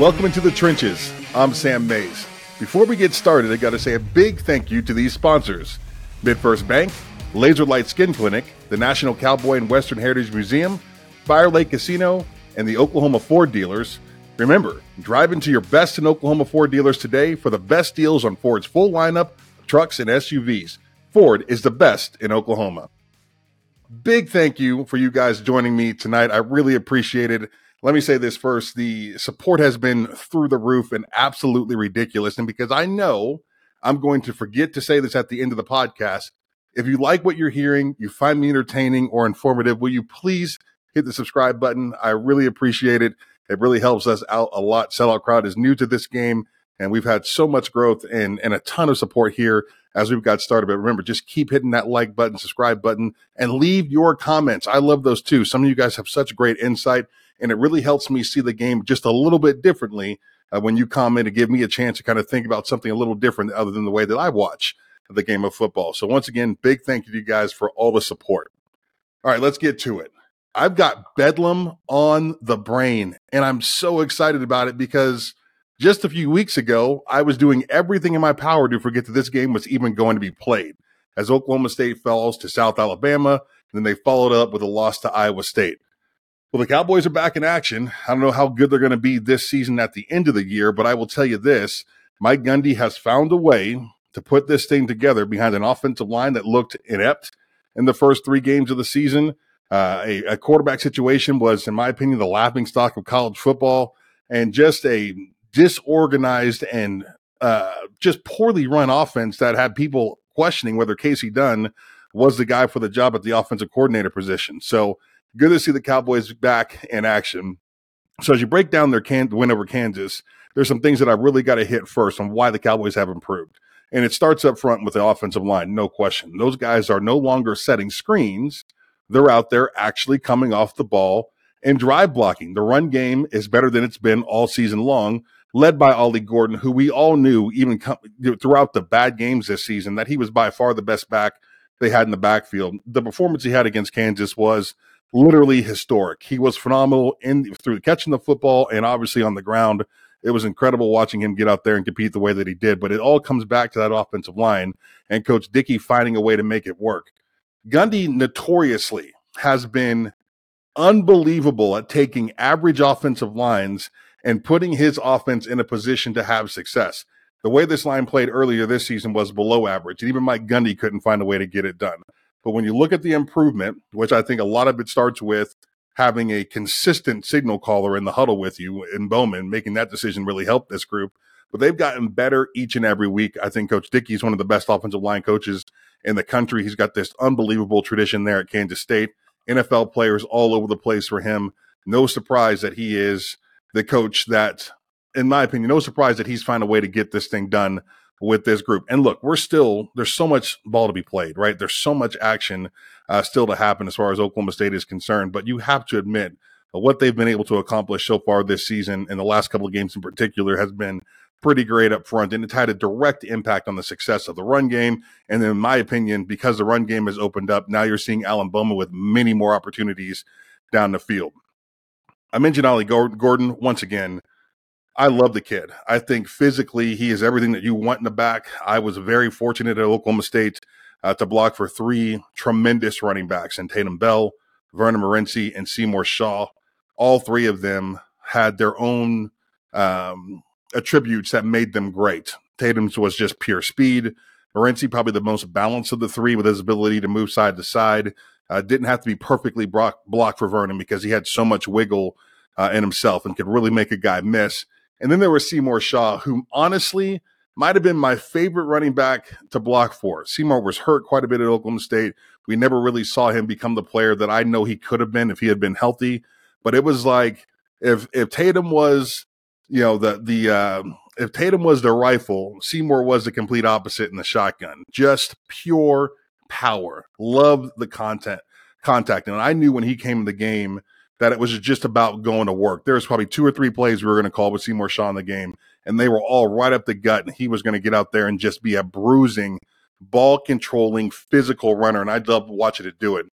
Welcome into the trenches. I'm Sam Mayes. Before we get started, I got to say a big thank you to these sponsors MidFirst Bank, Laser Light Skin Clinic, the National Cowboy and Western Heritage Museum, Fire Lake Casino, and the Oklahoma Ford dealers. Remember, drive into your best in Oklahoma Ford dealers today for the best deals on Ford's full lineup of trucks and SUVs. Ford is the best in Oklahoma. Big thank you for you guys joining me tonight. I really appreciate it. Let me say this first the support has been through the roof and absolutely ridiculous. And because I know I'm going to forget to say this at the end of the podcast, if you like what you're hearing, you find me entertaining or informative, will you please hit the subscribe button? I really appreciate it. It really helps us out a lot. Sellout Crowd is new to this game, and we've had so much growth and, and a ton of support here as we've got started. But remember, just keep hitting that like button, subscribe button, and leave your comments. I love those too. Some of you guys have such great insight and it really helps me see the game just a little bit differently uh, when you comment and give me a chance to kind of think about something a little different other than the way that I watch the game of football. So once again, big thank you to you guys for all the support. All right, let's get to it. I've got Bedlam on the brain, and I'm so excited about it because just a few weeks ago, I was doing everything in my power to forget that this game was even going to be played as Oklahoma State falls to South Alabama, and then they followed up with a loss to Iowa State. Well, the Cowboys are back in action. I don't know how good they're going to be this season at the end of the year, but I will tell you this Mike Gundy has found a way to put this thing together behind an offensive line that looked inept in the first three games of the season. Uh, a, a, quarterback situation was, in my opinion, the laughing stock of college football, and just a disorganized and uh, just poorly run offense that had people questioning whether Kasey Dunn was the guy for the job at the offensive coordinator position. So good to see the Cowboys back in action. So as you break down their can- win over Kansas, there's some things that I really got to hit first on why the Cowboys have improved. And it starts up front with the offensive line, no question. Those guys are no longer setting screens. They're out there actually coming off the ball and drive blocking. The run game is better than it's been all season long, led by Ollie Gordon, who we all knew even throughout the bad games this season that he was by far the best back they had in the backfield. The performance he had against Kansas was – literally historic. He was phenomenal in through catching the football and obviously on the ground. It was incredible watching him get out there and compete the way that he did. But it all comes back to that offensive line and Coach Dickey finding a way to make it work. Gundy notoriously has been unbelievable at taking average offensive lines and putting his offense in a position to have success. The way this line played earlier this season was below average, and even Mike Gundy couldn't find a way to get it done. But when you look at the improvement, which I think a lot of it starts with having a consistent signal caller in the huddle with you in Bowman, making that decision really helped this group. But they've gotten better each and every week. I think Coach Dickey is one of the best offensive line coaches in the country. He's got this unbelievable tradition there at Kansas State. NFL players all over the place for him. No surprise that he is the coach that, in my opinion, no surprise that he's found a way to get this thing done with this group. And look, we're still there's so much ball to be played, right? There's so much action uh, still to happen as far as Oklahoma State is concerned. But you have to admit what they've been able to accomplish so far this season, and the last couple of games in particular, has been pretty great up front, and it's had a direct impact on the success of the run game. And in my opinion, because the run game has opened up, now you're seeing Alan Bowman with many more opportunities down the field. I mentioned Ollie Gordon once again. I love the kid. I think physically he is everything that you want in the back. I was very fortunate at Oklahoma State uh, to block for three tremendous running backs and Tatum Bell, Vernon Morency, and Seymour Shaw. All three of them had their own um, attributes that made them great. Tatum's was just pure speed. Morency, probably the most balanced of the three with his ability to move side to side. Uh, didn't have to be perfectly block, blocked for Vernon because he had so much wiggle uh, in himself and could really make a guy miss. And then there was Seymour Shaw, who honestly might have been my favorite running back to block for. Seymour was hurt quite a bit at Oklahoma State. We never really saw him become the player that I know he could have been if he had been healthy. But it was like if if Tatum was, you know, the the uh, if Tatum was the rifle, Seymour was the complete opposite in the shotgun. Just pure power. Loved the content contact. And I knew when he came in the game that it was just about going to work. There was probably two or three plays we were going to call with Seymour Shaw in the game, and they were all right up the gut, and he was going to get out there and just be a bruising, ball controlling, physical runner, and I'd love watching it do it.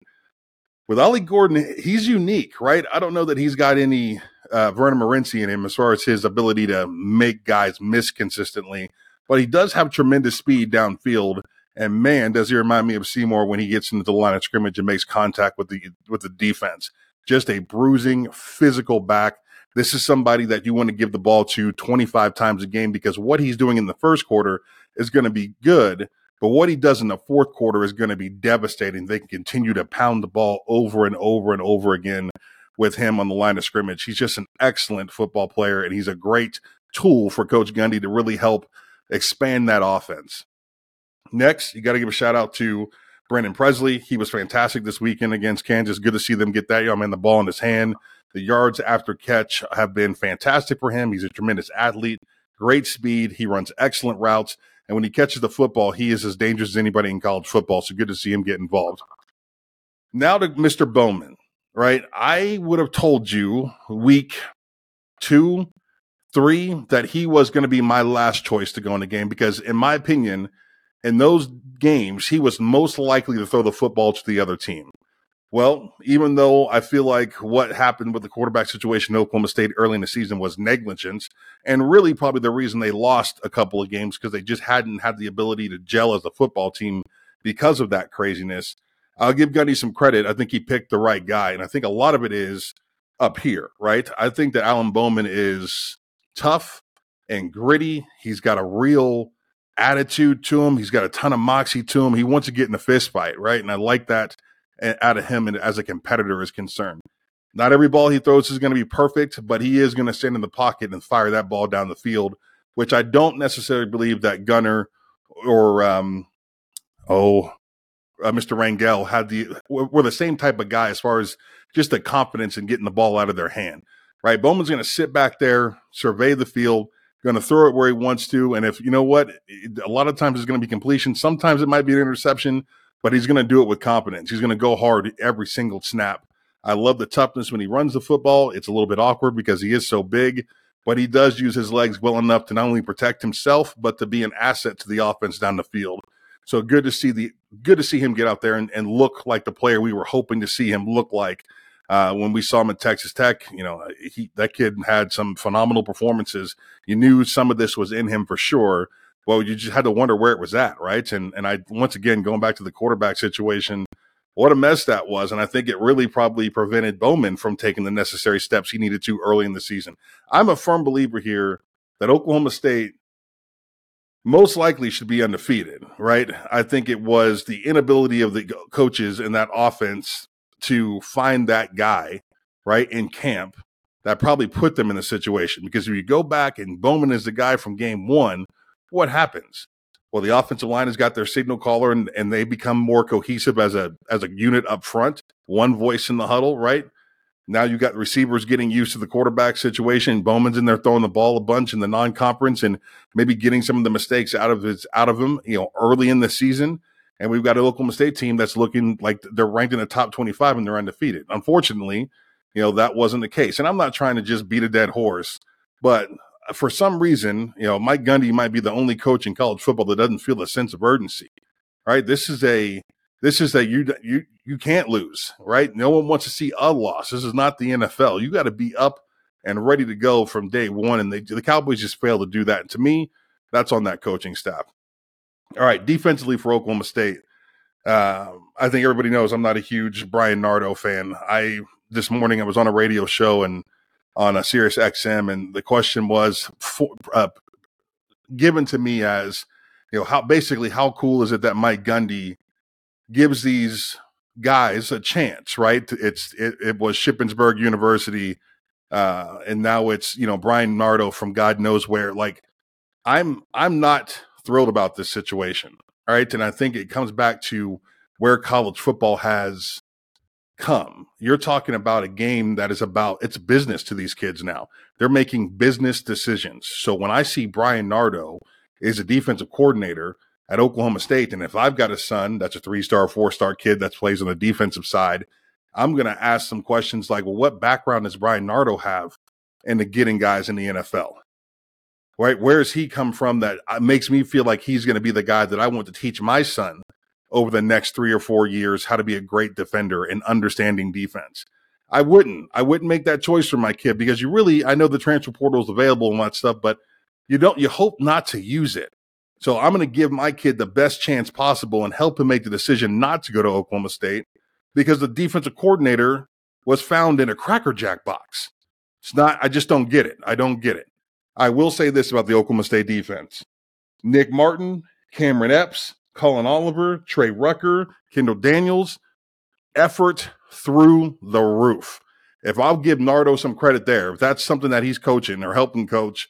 With Ollie Gordon, he's unique, right? I don't know that he's got any uh, Vernon Morency in him as far as his ability to make guys miss consistently, but he does have tremendous speed downfield. And man, does he remind me of Seymour when he gets into the line of scrimmage and makes contact with the with the defense. Just a bruising, physical back. This is somebody that you want to give the ball to 25 times a game because what he's doing in the first quarter is going to be good, but what he does in the fourth quarter is going to be devastating. They can continue to pound the ball over and over and over again with him on the line of scrimmage. He's just an excellent football player, and he's a great tool for Coach Gundy to really help expand that offense. Next, you got to give a shout out to Brennan Presley. He was fantastic this weekend against Kansas. Good to see them get that young man the ball in his hand. The yards after catch have been fantastic for him. He's a tremendous athlete, great speed. He runs excellent routes. And when he catches the football, he is as dangerous as anybody in college football. So good to see him get involved. Now to Mr. Bowman right? I would have told you week two, three that he was going to be my last choice to go in the game because, in my opinion, in those games, he was most likely to throw the football to the other team. Well, even though I feel like what happened with the quarterback situation in Oklahoma State early in the season was negligence, and really probably the reason they lost a couple of games because they just hadn't had the ability to gel as a football team because of that craziness. I'll give Gundy some credit. I think he picked the right guy. And I think a lot of it is up here, right? I think that Alan Bowman is tough and gritty. He's got a real attitude to him. He's got a ton of moxie to him. He wants to get in a fist fight, right? And I like that out of him as a competitor is concerned. Not every ball he throws is going to be perfect, but he is going to stand in the pocket and fire that ball down the field, which I don't necessarily believe that Gunnar or um, oh uh, Mr. Rangel had the were the same type of guy as far as just the confidence in getting the ball out of their hand. Right, Bowman's going to sit back there, survey the field, going to throw it where he wants to, and if you know what, a lot of times it's going to be completion. Sometimes it might be an interception, but he's going to do it with confidence. He's going to go hard every single snap. I love the toughness when he runs the football. It's a little bit awkward because he is so big, but he does use his legs well enough to not only protect himself, but to be an asset to the offense down the field. So good to see the good to see him get out there and, and look like the player we were hoping to see him look like uh, when we saw him at Texas Tech. You know, he that kid had some phenomenal performances. You knew some of this was in him for sure. Well, you just had to wonder where it was at, right? And and I once again going back to the quarterback situation, what a mess that was. And I think it really probably prevented Bowman from taking the necessary steps he needed to early in the season. I'm a firm believer here that Oklahoma State most likely should be undefeated, right? I think it was the inability of the coaches in that offense to find that guy, right, in camp that probably put them in the situation. Because if you go back and Bowman is the guy from game one, what happens? Well, the offensive line has got their signal caller and, and they become more cohesive as a as a unit up front, one voice in the huddle, right? Now you've got receivers getting used to the quarterback situation. Bowman's in there throwing the ball a bunch in the non-conference and maybe getting some of the mistakes out of his out of him, you know, early in the season. And we've got a Oklahoma State team that's looking like they're ranked in the top 25 and they're undefeated. Unfortunately, you know, that wasn't the case. And I'm not trying to just beat a dead horse, but uh, for some reason, you know, Mike Gundy might be the only coach in college football that doesn't feel a sense of urgency. Right? This is a this is that you you you can't lose, right? No one wants to see a loss. This is not the NFL. You got to be up and ready to go from day one, and they, the Cowboys just failed to do that. And to me, that's on that coaching staff. All right, defensively for Oklahoma State, uh, I think everybody knows I'm not a huge Bryan Nardo fan. I this morning I was on a radio show and on a Sirius XM, and the question was for, uh, given to me as you know how basically how cool is it that Mike Gundy gives these guys a chance, right? It's it, it was Shippensburg University, uh, and now it's you know Bryan Nardo from God knows where. Like, I'm I'm not thrilled about this situation, All right. And I think it comes back to where college football has come. You're talking about a game that is about it's business to these kids now. They're making business decisions. So when I see Bryan Nardo is a defensive coordinator at Oklahoma State. And if I've got a son that's a three star, four star kid that plays on the defensive side, I'm going to ask some questions like, well, what background does Bryan Nardo have into getting guys in the NFL? Right? Where has he come from that uh, makes me feel like he's going to be the guy that I want to teach my son over the next three or four years how to be a great defender and understanding defense? I wouldn't. I wouldn't make that choice for my kid because you really, I know the transfer portal is available and that stuff, but you don't, you hope not to use it. So I'm going to give my kid the best chance possible and help him make the decision not to go to Oklahoma State because the defensive coordinator was found in a Cracker Jack box. It's not, I just don't get it. I don't get it. I will say this about the Oklahoma State defense Nick Martin, Cameron Epps, Collin Oliver, Trey Rucker, Kendall Daniels, effort through the roof. If I'll give Nardo some credit there, if that's something that he's coaching or helping coach,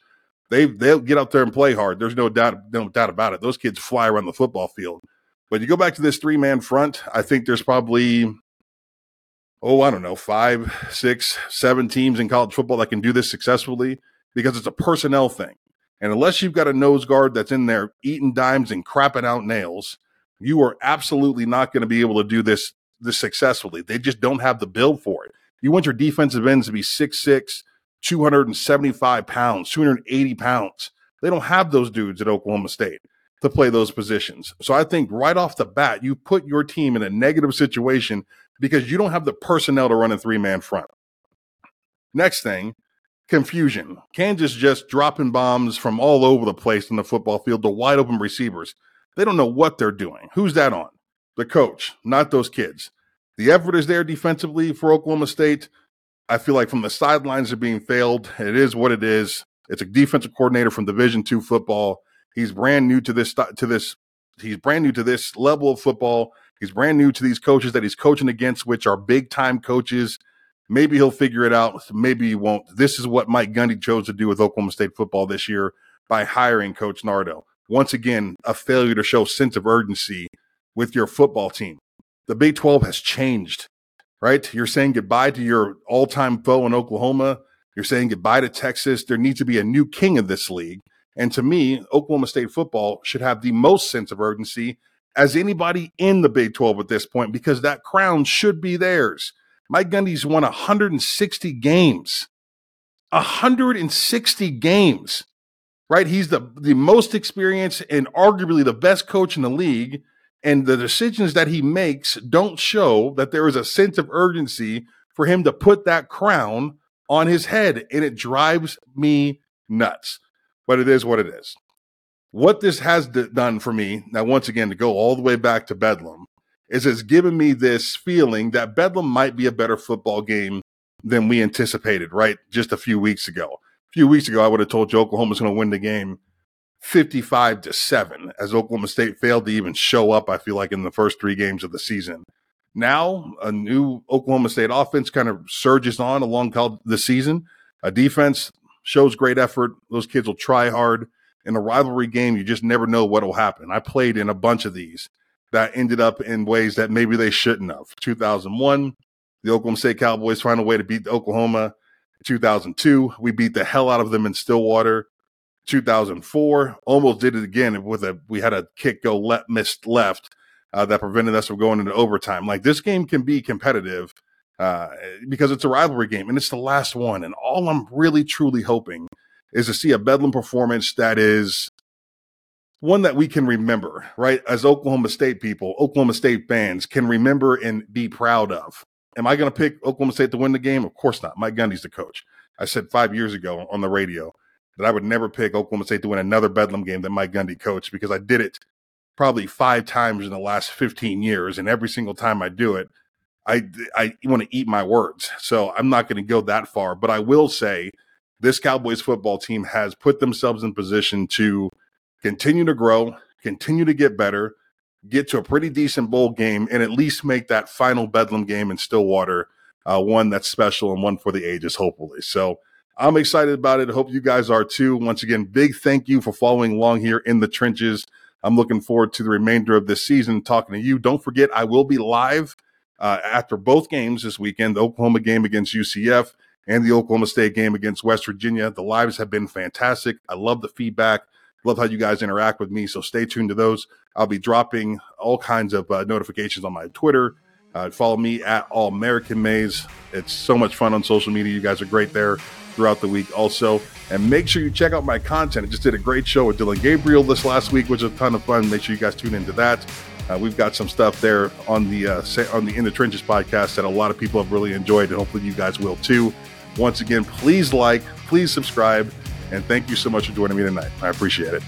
they they'll get out there and play hard. There's no doubt no doubt about it. Those kids fly around the football field. But you go back to this three man front, I think there's probably oh, I don't know, five, six, seven teams in college football that can do this successfully because it's a personnel thing. And unless you've got a nose guard that's in there eating dimes and crapping out nails, you are absolutely not going to be able to do this this successfully. They just don't have the build for it. You want your defensive ends to be 6'6, 275 pounds, 280 pounds. They don't have those dudes at Oklahoma State to play those positions. So I think right off the bat, you put your team in a negative situation because you don't have the personnel to run a three man front. Next thing, confusion. Kansas just dropping bombs from all over the place in the football field to wide open receivers. They don't know what they're doing. Who's that on? The coach, not those kids. The effort is there defensively for Oklahoma State. I feel like from the sidelines are being failed. It is what it is. It's a defensive coordinator from Division two football. He's brand new to this to this. He's brand new to this level of football. He's brand new to these coaches that he's coaching against, which are big time coaches. Maybe he'll figure it out. Maybe he won't. This is what Mike Gundy chose to do with Oklahoma State football this year by hiring Coach Nardo. Once again, a failure to show sense of urgency with your football team. The Big 12 has changed, right? You're saying goodbye to your all time foe in Oklahoma. You're saying goodbye to Texas. There needs to be a new king of this league. And to me, Oklahoma State football should have the most sense of urgency as anybody in the Big 12 at this point because that crown should be theirs. Mike Gundy's won 160 games. 160 games, right? He's the, the most experienced and arguably the best coach in the league. And the decisions that he makes don't show that there is a sense of urgency for him to put that crown on his head. And it drives me nuts. But it is what it is. What this has done for me, now, once again, to go all the way back to Bedlam, is it's given me this feeling that Bedlam might be a better football game than we anticipated, right? Just a few weeks ago. A few weeks ago, I would have told you Oklahoma's going to win the game 55 to 7 as Oklahoma State failed to even show up, I feel like, in the first three games of the season. Now, a new Oklahoma State offense kind of surges on along the season. A defense shows great effort. Those kids will try hard. In a rivalry game, you just never know what will happen. I played in a bunch of these that ended up in ways that maybe they shouldn't have. 2001, the Oklahoma State Cowboys find a way to beat Oklahoma. 2002, we beat the hell out of them in Stillwater. 2004, almost did it again with a we had a kick go let missed left uh, that prevented us from going into overtime. Like this game can be competitive uh, because it's a rivalry game and it's the last one. And all I'm really truly hoping is to see a Bedlam performance that is one that we can remember, right? As Oklahoma State people, Oklahoma State fans can remember and be proud of. Am I going to pick Oklahoma State to win the game? Of course not. Mike Gundy's the coach. I said five years ago on the radio that I would never pick Oklahoma State to win another Bedlam game that Mike Gundy coached because I did it probably five times in the last 15 years. And every single time I do it, I, I want to eat my words. So I'm not going to go that far. But I will say this Cowboys football team has put themselves in position to continue to grow, continue to get better, get to a pretty decent bowl game, and at least make that final Bedlam game in Stillwater uh, one that's special and one for the ages, hopefully. So I'm excited about it. Hope you guys are too. Once again, big thank you for following along here in the trenches. I'm looking forward to the remainder of this season talking to you. Don't forget, I will be live uh, after both games this weekend the Oklahoma game against UCF and the Oklahoma State game against West Virginia. The lives have been fantastic. I love the feedback. Love how you guys interact with me. So stay tuned to those. I'll be dropping all kinds of uh, notifications on my Twitter. Uh, follow me at All American Maze. It's so much fun on social media. You guys are great there throughout the week, also. And make sure you check out my content. I just did a great show with Dillon Gabriel this last week, which was a ton of fun. Make sure you guys tune into that. Uh, we've got some stuff there on the uh, on the In the Trenches podcast that a lot of people have really enjoyed, and hopefully you guys will too. Once again, please like, please subscribe. And thank you so much for joining me tonight. I appreciate it.